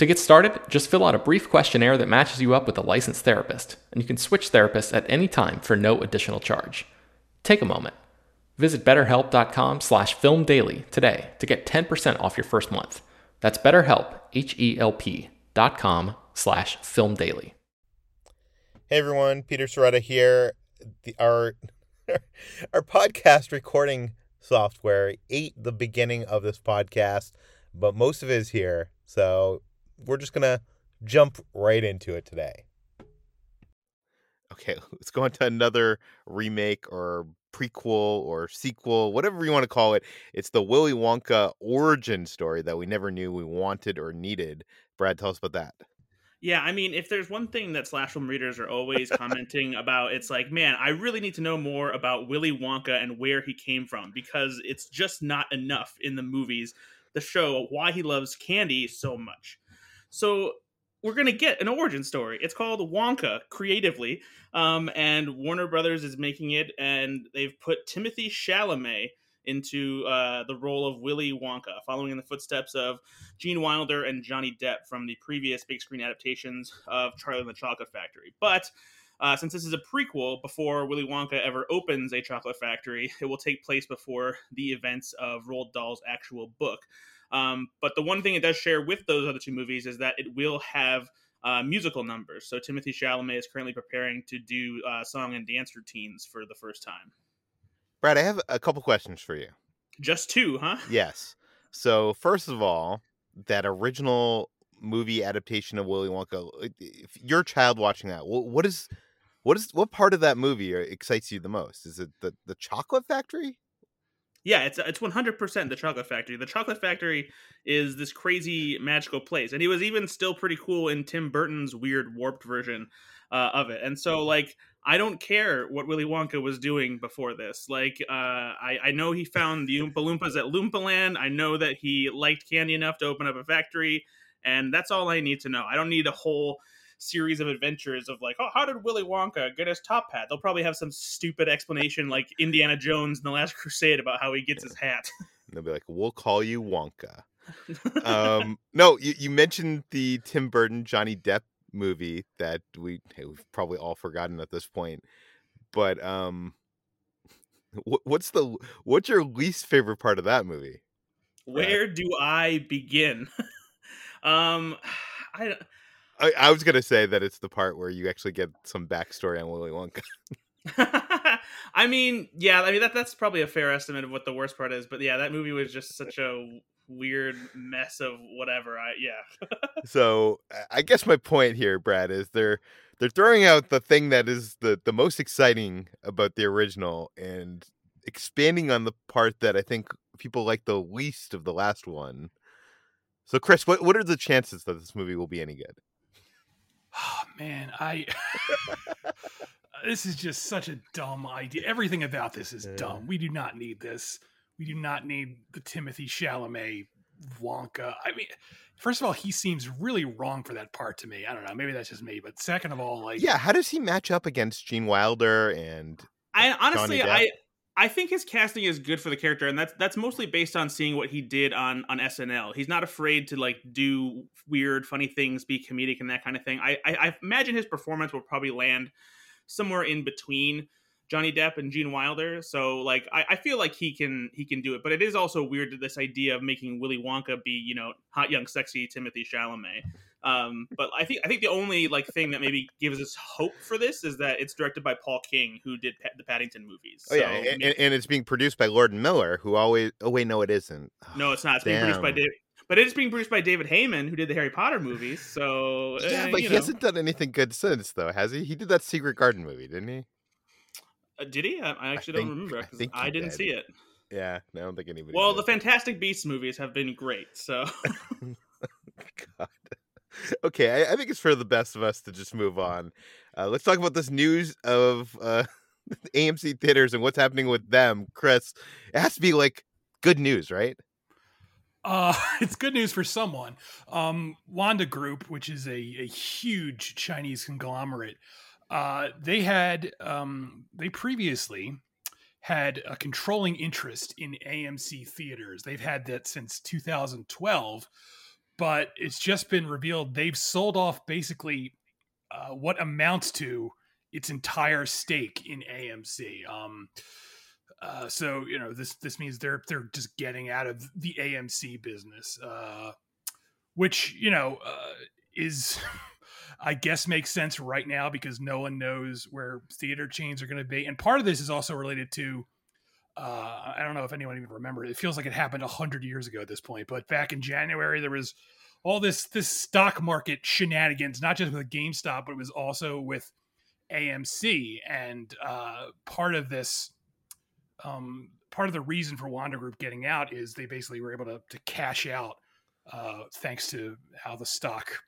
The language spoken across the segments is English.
To get started, just fill out a brief questionnaire that matches you up with a licensed therapist, and you can switch therapists at any time for no additional charge. Take a moment. Visit betterhelp.com slash filmdaily today to get 10% off your first month. That's betterhelp, H-E-L-P dot com slash filmdaily. Hey everyone, Peter Sciretta here. The, our, our podcast recording software ate the beginning of this podcast, but most of it is here. So we're just gonna jump right into it today. Okay, let's go into another remake or prequel or sequel, whatever you want to call it. It's the Willy Wonka origin story that we never knew we wanted or needed. Brad, tell us about that. Yeah, I mean, if there's one thing that slash film readers are always commenting about, it's like, man, I really need to know more about Willy Wonka and where he came from because it's just not enough in the movies to show why he loves candy so much. So we're gonna get an origin story. It's called Wonka creatively, um, and Warner Brothers is making it, and they've put Timothée Chalamet into uh, the role of Willy Wonka, following in the footsteps of Gene Wilder and Johnny Depp from the previous big screen adaptations of Charlie and the Chocolate Factory. But uh, since this is a prequel before Willy Wonka ever opens a chocolate factory, it will take place before the events of Roald Dahl's actual book. Um, but the one thing it does share with those other two movies is that it will have uh, musical numbers. So Timothée Chalamet is currently preparing to do uh, song and dance routines for the first time. Brad, I have a couple questions for you. Just two, huh? Yes. So first of all, that original movie adaptation of Willy Wonka, if you're a child watching that, what is what is what part of that movie excites you the most? Is it the the chocolate factory? Yeah, it's it's one hundred percent the Chocolate Factory. The Chocolate Factory is this crazy magical place, and he was even still pretty cool in Tim Burton's weird warped version uh, of it. And so, like, I don't care what Willy Wonka was doing before this. Like, uh, I I know he found the Oompa Loompas at Loompa I know that he liked candy enough to open up a factory, and that's all I need to know. I don't need a whole series of adventures of like, oh, how did Willy Wonka get his top hat? They'll probably have some stupid explanation like Indiana Jones in the Last Crusade about how he gets his hat. And they'll be like, we'll call you Wonka. um, no, you, you mentioned the Tim Burton Johnny Depp movie that we hey, we've probably all forgotten at this point. But um, what's the what's your least favorite part of that movie? Where do I begin? um, I I, I was gonna say that it's the part where you actually get some backstory on Willy Wonka. I mean, yeah, I mean that that's probably a fair estimate of what the worst part is. But yeah, that movie was just such a weird mess of whatever. I yeah. so I guess my point here, Brad, is they're they're throwing out the thing that is the the most exciting about the original and expanding on the part that I think people like the least of the last one. So, Chris, what what are the chances that this movie will be any good? Oh man, I this is just such a dumb idea. Everything about this is dumb. We do not need this. We do not need the Timothée Chalamet Wonka. I mean, first of all, he seems really wrong for that part to me. I don't know. Maybe that's just me. But second of all, like, yeah, how does he match up against Gene Wilder and? I honestly, I I think his casting is good for the character, and that's that's mostly based on seeing what he did on on SNL. He's not afraid to like do weird, funny things, be comedic, and that kind of thing. I I, I imagine his performance will probably land somewhere in between Johnny Depp and Gene Wilder. So like I, I, feel like he can he can do it. But it is also weird this idea of making Willy Wonka be, you know, hot young sexy Timothée Chalamet. Um, but I think I think the only like thing that maybe gives us hope for this is that it's directed by Paul King, who did the Paddington movies. Oh yeah, and, and, it's being produced by Lord Miller, who always. Oh wait, no, it isn't. No, it's not. It's being produced by David. But it is being produced by David Heyman, who did the Harry Potter movies. So yeah, uh, but he know. hasn't done anything good since, though, has he? He did that Secret Garden movie, didn't he? Uh, did he? I, I actually I don't remember. I, I didn't did. see it. Yeah, I don't think anybody. Well, did. the Fantastic Beasts movies have been great. So. God. Okay, I, I, think it's for the best of us to just move on. Uh, let's talk about this news of uh, AMC theaters and what's happening with them. Chris, it has to be like good news, right? Uh, it's good news for someone. Um, Wanda Group, which is a, a huge Chinese conglomerate, uh, they had um, they previously had a controlling interest in AMC theaters. They've had that since 2012, but it's just been revealed they've sold off basically uh, what amounts to its entire stake in AMC. Um, uh, so you know this this means they're they're just getting out of the AMC business, uh, which you know uh, is. I guess makes sense right now because no one knows where theater chains are going to be, and part of this is also related to. Uh, I don't know if anyone even remembers. It feels like it happened a hundred years ago at this point, but back in January there was all this this stock market shenanigans, not just with GameStop, but it was also with AMC, and uh, part of this um, part of the reason for Wanda Group getting out is they basically were able to, to cash out uh, thanks to how the stock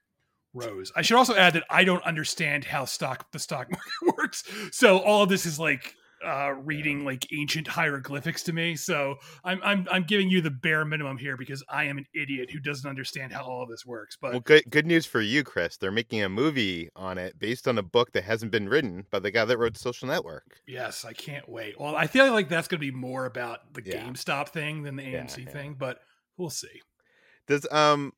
rose. I should also add that I don't understand how stock the stock market works. So all of this is like uh, reading like ancient hieroglyphics to me. So I'm I'm I'm giving you the bare minimum here because I am an idiot who doesn't understand how all of this works. But well, good good news for you, Chris. They're making a movie on it based on a book that hasn't been written by the guy that wrote Social Network. Yes, I can't wait. Well, I feel like that's going to be more about the yeah. GameStop thing than the AMC yeah, yeah. thing, but we'll see. Does um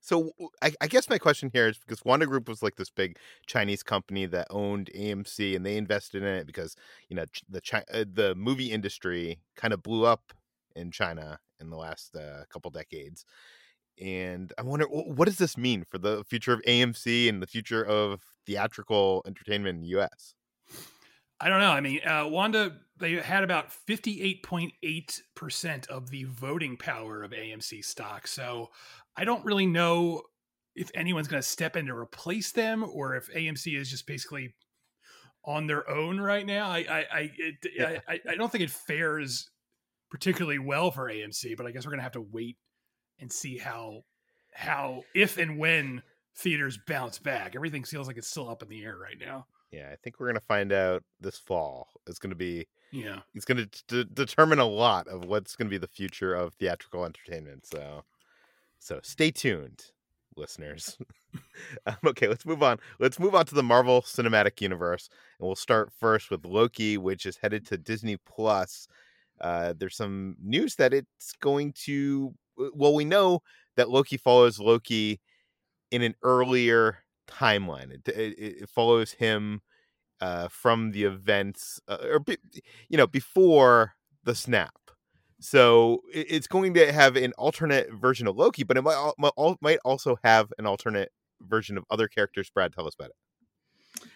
so I, I, guess my question here is because Wanda Group was like this big Chinese company that owned AMC, and they invested in it because you know the uh, the movie industry kind of blew up in China in the last uh, couple decades. And I wonder what does this mean for the future of AMC and the future of theatrical entertainment in the U.S. I don't know. I mean, uh, Wanda they had about fifty eight point eight percent of the voting power of AMC stock, so I don't really know if anyone's going to step in to replace them or if AMC is just basically on their own right now. I I I, it, yeah. I, I don't think it fares particularly well for AMC, but I guess we're going to have to wait and see how how if and when theaters bounce back. Everything feels like it's still up in the air right now. Yeah, I think we're going to find out this fall. It's going to be yeah. It's going to d- determine a lot of what's going to be the future of theatrical entertainment. So so stay tuned, listeners. um, okay, let's move on. Let's move on to the Marvel Cinematic Universe, and we'll start first with Loki, which is headed to Disney Plus. Uh, there's some news that it's going to. Well, we know that Loki follows Loki in an earlier timeline. It, it, it follows him uh, from the events, uh, or be, you know, before the snap. So it's going to have an alternate version of Loki, but it might might also have an alternate version of other characters. Brad, tell us about it.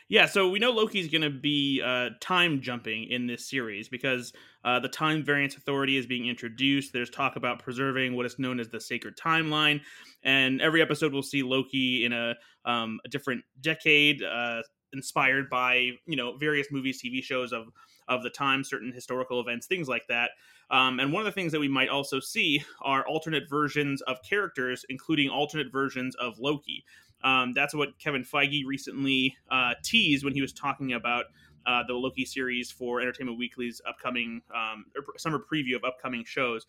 Yeah, so we know Loki's going to be uh, time jumping in this series because uh, the Time Variance Authority is being introduced. There's talk about preserving what is known as the Sacred Timeline, and every episode we'll see Loki in a, um, a different decade, uh, inspired by you know various movies, TV shows of of the time, certain historical events, things like that. Um, and one of the things that we might also see are alternate versions of characters, including alternate versions of Loki. Um, that's what Kevin Feige recently uh, teased when he was talking about uh, the Loki series for Entertainment Weekly's upcoming um, summer preview of upcoming shows.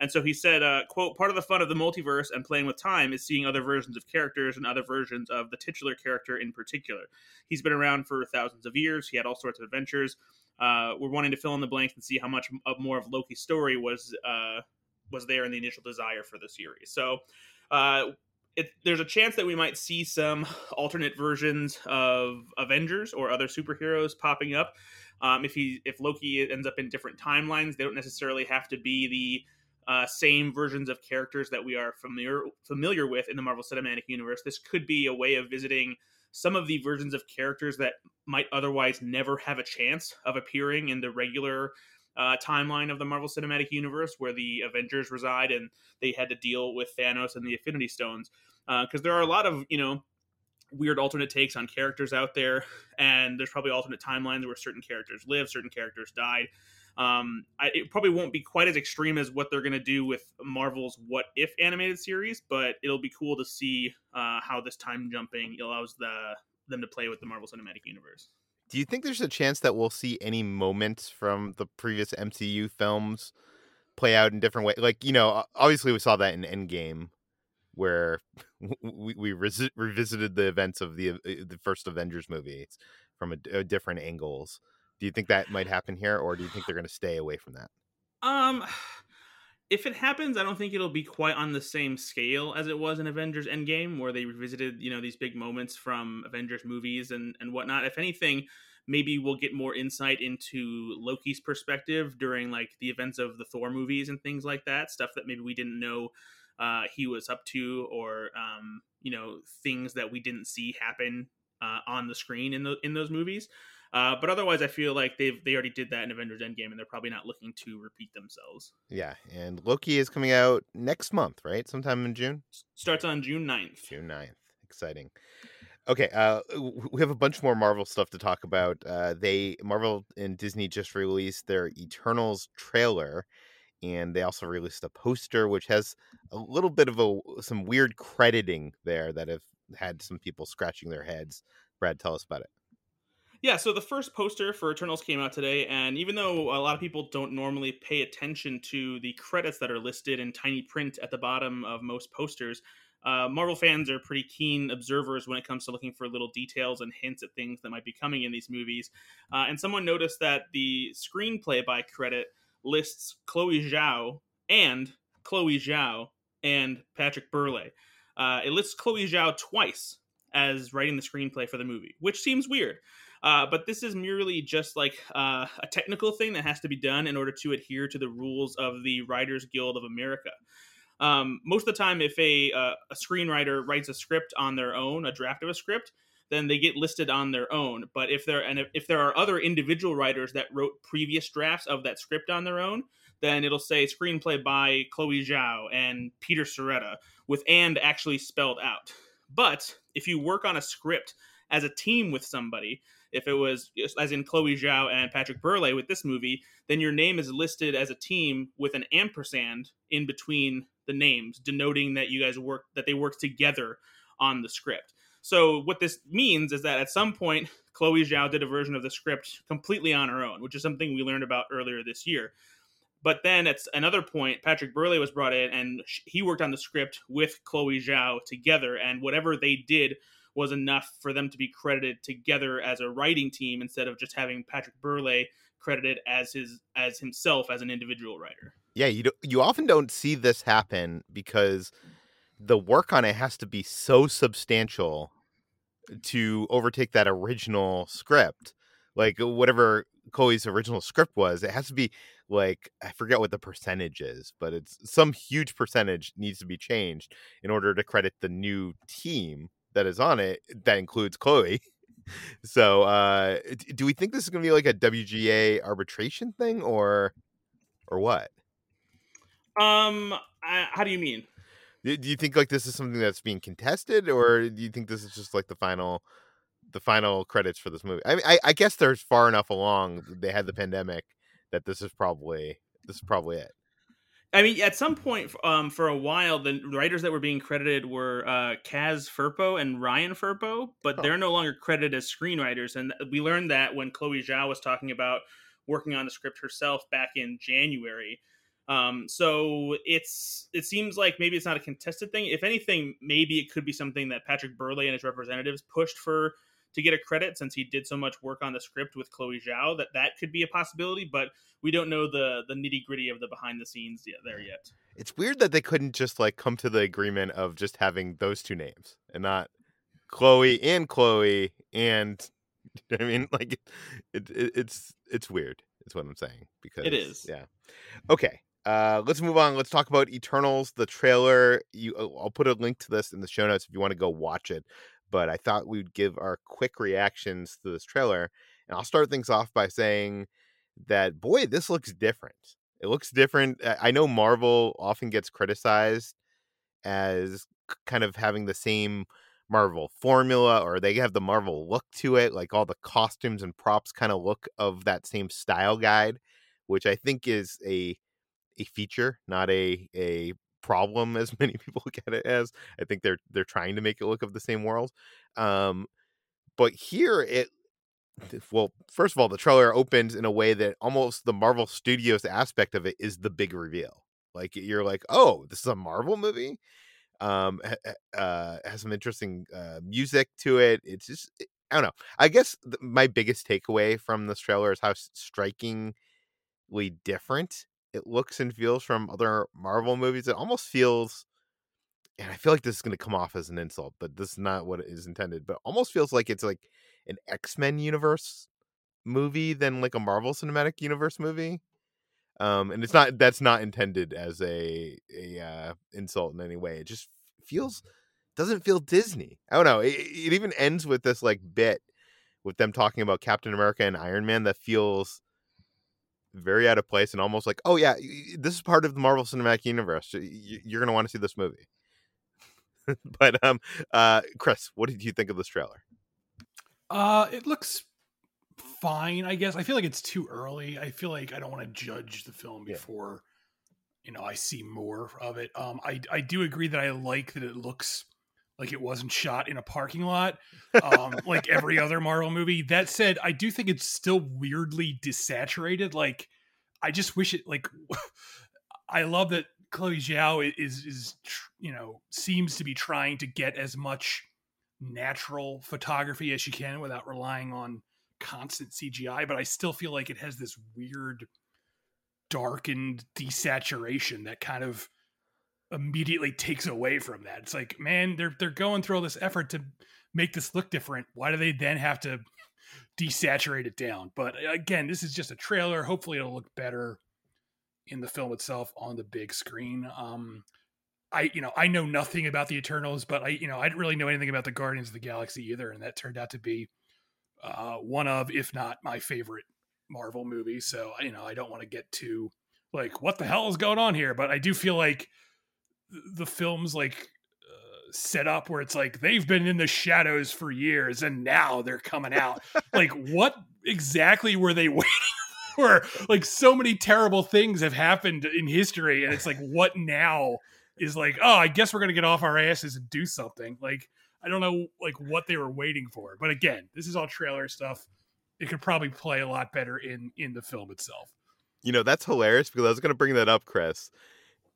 And so he said, uh, "quote Part of the fun of the multiverse and playing with time is seeing other versions of characters and other versions of the titular character in particular. He's been around for thousands of years. He had all sorts of adventures. Uh, we're wanting to fill in the blanks and see how much more of Loki's story was uh, was there in the initial desire for the series. So." Uh, it, there's a chance that we might see some alternate versions of Avengers or other superheroes popping up. Um, if he if Loki ends up in different timelines, they don't necessarily have to be the uh, same versions of characters that we are familiar familiar with in the Marvel Cinematic Universe. This could be a way of visiting some of the versions of characters that might otherwise never have a chance of appearing in the regular uh, timeline of the Marvel Cinematic Universe where the Avengers reside and they had to deal with Thanos and the Infinity Stones. Because uh, there are a lot of, you know, weird alternate takes on characters out there, and there's probably alternate timelines where certain characters live, certain characters died. Um, I, it probably won't be quite as extreme as what they're going to do with Marvel's What If animated series, but it'll be cool to see uh, how this time jumping allows the them to play with the Marvel Cinematic Universe. Do you think there's a chance that we'll see any moments from the previous MCU films play out in different ways? Like, you know, obviously we saw that in Endgame, where we, we revisited the events of the uh, the first Avengers movie from a, a different angles. Do you think that might happen here, or do you think they're going to stay away from that? Um, if it happens, I don't think it'll be quite on the same scale as it was in Avengers Endgame, where they revisited, you know, these big moments from Avengers movies and and whatnot. If anything, maybe we'll get more insight into Loki's perspective during like the events of the Thor movies and things like that. Stuff that maybe we didn't know uh, he was up to, or um, you know, things that we didn't see happen uh, on the screen in the in those movies. Uh, but otherwise, I feel like they've they already did that in Avengers Endgame, and they're probably not looking to repeat themselves. Yeah, and Loki is coming out next month, right? Sometime in June. Starts on June 9th. June 9th. Exciting. Okay, uh, we have a bunch more Marvel stuff to talk about. Uh, they Marvel and Disney just released their Eternals trailer, and they also released a poster which has a little bit of a some weird crediting there that have had some people scratching their heads. Brad, tell us about it. Yeah, so the first poster for Eternals came out today, and even though a lot of people don't normally pay attention to the credits that are listed in tiny print at the bottom of most posters, uh, Marvel fans are pretty keen observers when it comes to looking for little details and hints at things that might be coming in these movies. Uh, and someone noticed that the screenplay by credit lists Chloe Zhao and Chloe Zhao and Patrick Burleigh. Uh, it lists Chloe Zhao twice as writing the screenplay for the movie, which seems weird. Uh, but this is merely just like uh, a technical thing that has to be done in order to adhere to the rules of the Writers Guild of America. Um, most of the time, if a, uh, a screenwriter writes a script on their own, a draft of a script, then they get listed on their own. But if there and if, if there are other individual writers that wrote previous drafts of that script on their own, then it'll say screenplay by Chloe Zhao and Peter Sciretta with and actually spelled out. But if you work on a script as a team with somebody, if it was as in Chloe Zhao and Patrick Burleigh with this movie, then your name is listed as a team with an ampersand in between the names, denoting that you guys work that they work together on the script. So what this means is that at some point, Chloe Zhao did a version of the script completely on her own, which is something we learned about earlier this year. But then at another point, Patrick Burleigh was brought in, and he worked on the script with Chloe Zhao together, and whatever they did was enough for them to be credited together as a writing team instead of just having Patrick Burleigh credited as his as himself as an individual writer. Yeah, you do, you often don't see this happen because the work on it has to be so substantial to overtake that original script. Like whatever Chloe's original script was, it has to be like I forget what the percentage is, but it's some huge percentage needs to be changed in order to credit the new team that is on it that includes Chloe. So, uh, do we think this is going to be like a WGA arbitration thing, or or what? Um, I, how do you mean? Do you think like this is something that's being contested, or do you think this is just like the final, the final credits for this movie? I mean, I, I guess there's far enough along. They had the pandemic that this is probably this is probably it. I mean, at some point, um, for a while, the writers that were being credited were uh, Kaz Firpo and Ryan Firpo, but oh. they're no longer credited as screenwriters. And we learned that when Chloe Zhao was talking about working on the script herself back in January. Um, so it's it seems like maybe it's not a contested thing. If anything, maybe it could be something that Patrick Burleigh and his representatives pushed for to get a credit since he did so much work on the script with Chloe Zhao that that could be a possibility, but we don't know the the nitty gritty of the behind the scenes yet, there yet. It's weird that they couldn't just like come to the agreement of just having those two names and not Chloe and Chloe and I mean like it, it it's it's weird. It's what I'm saying because it is. Yeah. Okay. Uh, let's move on. Let's talk about Eternals, the trailer. You, I'll put a link to this in the show notes if you want to go watch it but I thought we'd give our quick reactions to this trailer. And I'll start things off by saying that, boy, this looks different. It looks different. Uh, I know Marvel often gets criticized as kind of having the same Marvel formula or they have the Marvel look to it, like all the costumes and props kind of look of that same style guide, which I think is a a feature, not a a problem as many people get it as. I think they're they're trying to make it look of the same world. Um, but here it well, first of all, the trailer opens in a way that almost the Marvel Studios aspect of it is the big reveal. Like you're like, oh, this is a Marvel movie. Um, uh, has some interesting uh, music to it. It's just I don't know. I guess th- my biggest takeaway from this trailer is how strikingly different it looks and feels from other Marvel movies. It almost feels, and I feel like this is going to come off as an insult, but this is not what it is intended. But almost feels like it's like an X Men universe movie than like a Marvel Cinematic Universe movie. Um, and it's not that's not intended as a a uh, insult in any way. It just feels doesn't feel Disney. I don't know. It, it even ends with this like bit with them talking about Captain America and Iron Man that feels very out of place and almost like, oh yeah, this is part of the Marvel Cinematic Universe. You're gonna want to see this movie. but um, uh, Chris, what did you think of this trailer? Uh, it looks fine, I guess. I feel like it's too early. I feel like I don't want to judge the film before yeah. you know I see more of it. Um, I I do agree that I like that it looks like it wasn't shot in a parking lot um, like every other marvel movie. That said i do think it's still weirdly desaturated. Like i just wish it like i love that chloe zhao is is you know seems to be trying to get as much natural photography as she can without relying on constant cgi but i still feel like it has this weird darkened desaturation that kind of immediately takes away from that. It's like, man, they're they're going through all this effort to make this look different. Why do they then have to desaturate it down? But uh, again, this is just a trailer. Hopefully, it'll look better in the film itself on the big screen. Um, I you know I know nothing about the Eternals, but I you know I didn't really know anything about the Guardians of the Galaxy either, and that turned out to be uh, one of, if not my favorite Marvel movie. So you know I don't want to get too like what the hell is going on here, but I do feel like the film's like uh, set up where it's like they've been in the shadows for years and now they're coming out. like what exactly were they waiting for? Like so many terrible things have happened in history and it's like what now is like, oh, I guess we're going to get off our asses and do something. Like I don't know like what they were waiting for. But again, this is all trailer stuff. It could probably play a lot better in in the film itself. You know, that's hilarious because I was going to bring that up, Chris.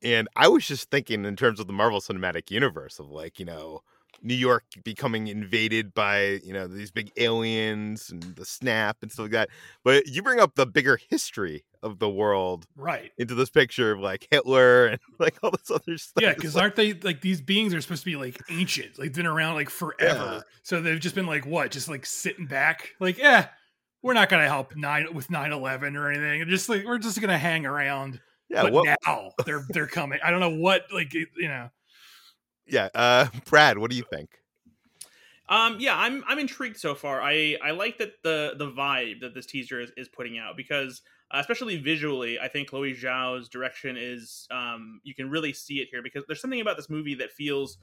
And I was just thinking in terms of the Marvel Cinematic Universe of like, you know, New York becoming invaded by, you know, these big aliens and the snap and stuff like that. But you bring up the bigger history of the world right into this picture of like Hitler and like all this other stuff. Yeah, because like, aren't they like these beings are supposed to be like ancient, like been around like forever. Yeah. So they've just been like what, just like sitting back, like, yeah, we're not gonna help nine with 9-11 or anything. Just like we're just gonna hang around yeah, but what, now they're they're coming. I don't know what like you know. Yeah, uh, Brad, what do you think? Um, yeah, I'm I'm intrigued so far. I I like that the the vibe that this teaser is, is putting out because uh, especially visually, I think Chloe Zhao's direction is um you can really see it here because there's something about this movie that feels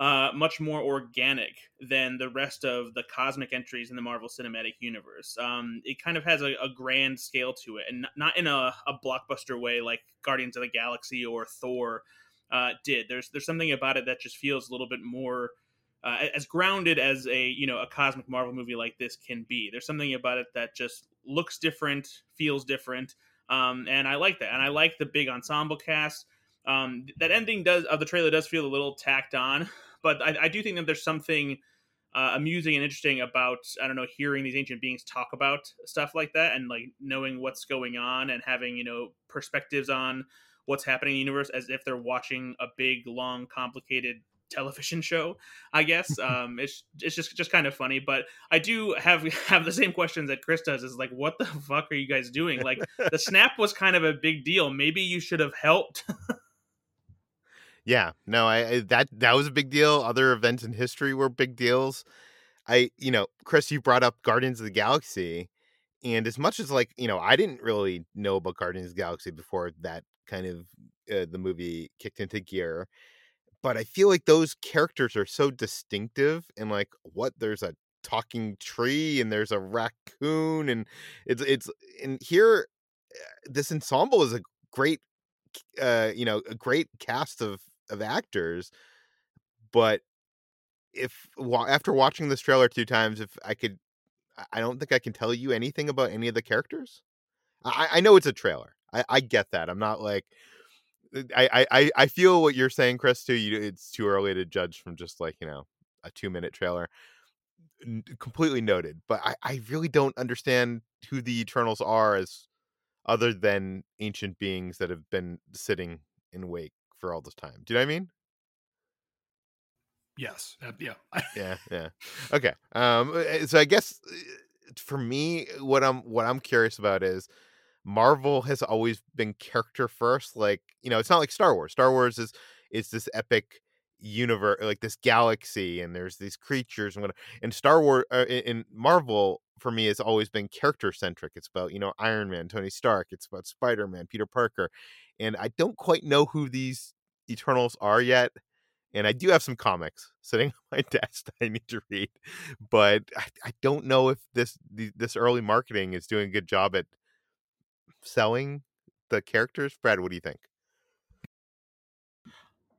uh, much more organic than the rest of the cosmic entries in the Marvel Cinematic Universe. Um, it kind of has a, a, grand scale to it, and not in a, a, blockbuster way like Guardians of the Galaxy or Thor uh, did. There's there's something about it that just feels a little bit more uh, as grounded as a you know a cosmic Marvel movie like this can be. There's something about it that just looks different, feels different, um, and I like that. And I like the big ensemble cast. Um, that ending does of the trailer does feel a little tacked on, but I, I do think that there's something uh, amusing and interesting about I don't know hearing these ancient beings talk about stuff like that and like knowing what's going on and having you know perspectives on what's happening in the universe as if they're watching a big, long, complicated television show i guess. Um it's it's just just kind of funny but i do have have the same questions that chris does is like what the fuck are you guys doing? Like the snap was kind of a big deal. Maybe you should have helped yeah no I, I that that was a big deal other events in history were big deals. I you know chris you brought up guardians of the galaxy and as much as like you know i didn't really know about guardians of the galaxy before that kind of uh, the movie kicked into gear but i feel like those characters are so distinctive and like what there's a talking tree and there's a raccoon and it's it's and here eh, this ensemble is a great uh you know a great cast of of actors but if after watching this trailer two times if i could I don't think I can tell you anything about any of the characters. I, I know it's a trailer. I, I get that. I'm not like uh, I, I I feel what you're saying, Chris. Too. You, it's too early to judge from just like you know a two minute trailer. Completely noted. But I, I really don't understand who the Eternals are as other than ancient beings that have been sitting in wake for all this time. Do you know what I mean? Yes. Uh, yeah. yeah. Yeah. Okay. Um. Eh, so I guess eh, for me, what I'm what I'm curious about is Marvel has always been character first. Like you know, it's not like Star Wars. Star Wars is is this epic universe, like this galaxy, and there's these creatures and whatever. And Star Wars uh, in Marvel for me has always been character centric. It's about you know Iron Man, Tony Stark. It's about Spider Man, Peter Parker, and I don't quite know who these Eternals are yet and I do have some comics sitting on my desk that I need to read, but I, I don't know if this the, this early marketing is doing a good job at selling the characters. Brad, what do you think?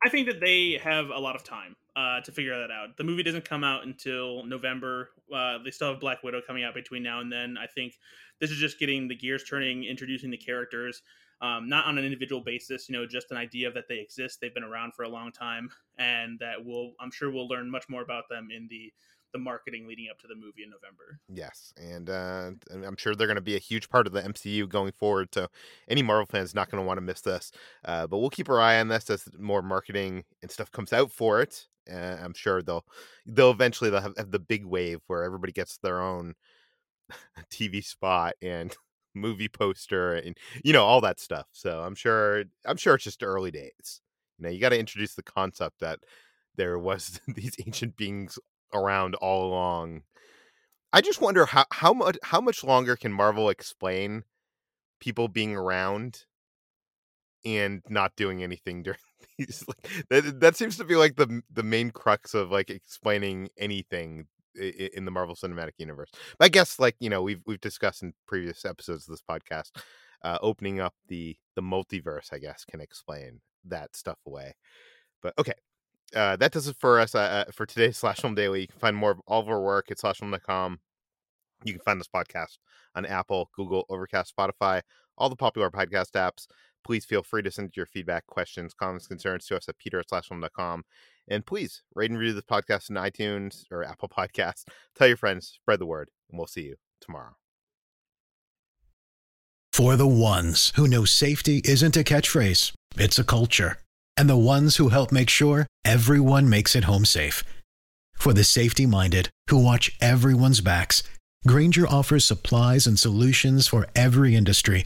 I think that they have a lot of time uh, to figure that out. The movie doesn't come out until November. Uh, they still have Black Widow coming out between now and then. I think this is just getting the gears turning, introducing the characters um, not on an individual basis, you know, just an idea that they exist. They've been around for a long time, and that we'll, I'm sure we'll learn much more about them in the the marketing leading up to the movie in November. Yes, and, uh, and I'm sure they're going to be a huge part of the MCU going forward. So any Marvel fans not going to want to miss this. Uh, but we'll keep our eye on this as more marketing and stuff comes out for it. Uh, I'm sure they'll they'll eventually they'll have, have the big wave where everybody gets their own TV spot and movie poster and you know all that stuff so i'm sure i'm sure it's just early days. You know you got to introduce the concept that there was these ancient beings around all along. I just wonder how how much how much longer can marvel explain people being around and not doing anything during these like that, that seems to be like the the main crux of like explaining anything in the Marvel Cinematic Universe. But I guess like you know we've we've discussed in previous episodes of this podcast, uh, opening up the the multiverse, I guess, can explain that stuff away. But okay, uh, that does it for us uh, for today's Slash Film Daily. You can find more of all of our work at slashfilm.com. You can find this podcast on Apple, Google, Overcast, Spotify, all the popular podcast apps. Please feel free to send your feedback, questions, comments, concerns to us at peter at slashfilm.com. And please rate and review this podcast in iTunes or Apple Podcasts. Tell your friends, spread the word, and we'll see you tomorrow. For the ones who know safety isn't a catchphrase, it's a culture. And the ones who help make sure everyone makes it home safe. For the safety minded who watch everyone's backs, Grainger offers supplies and solutions for every industry,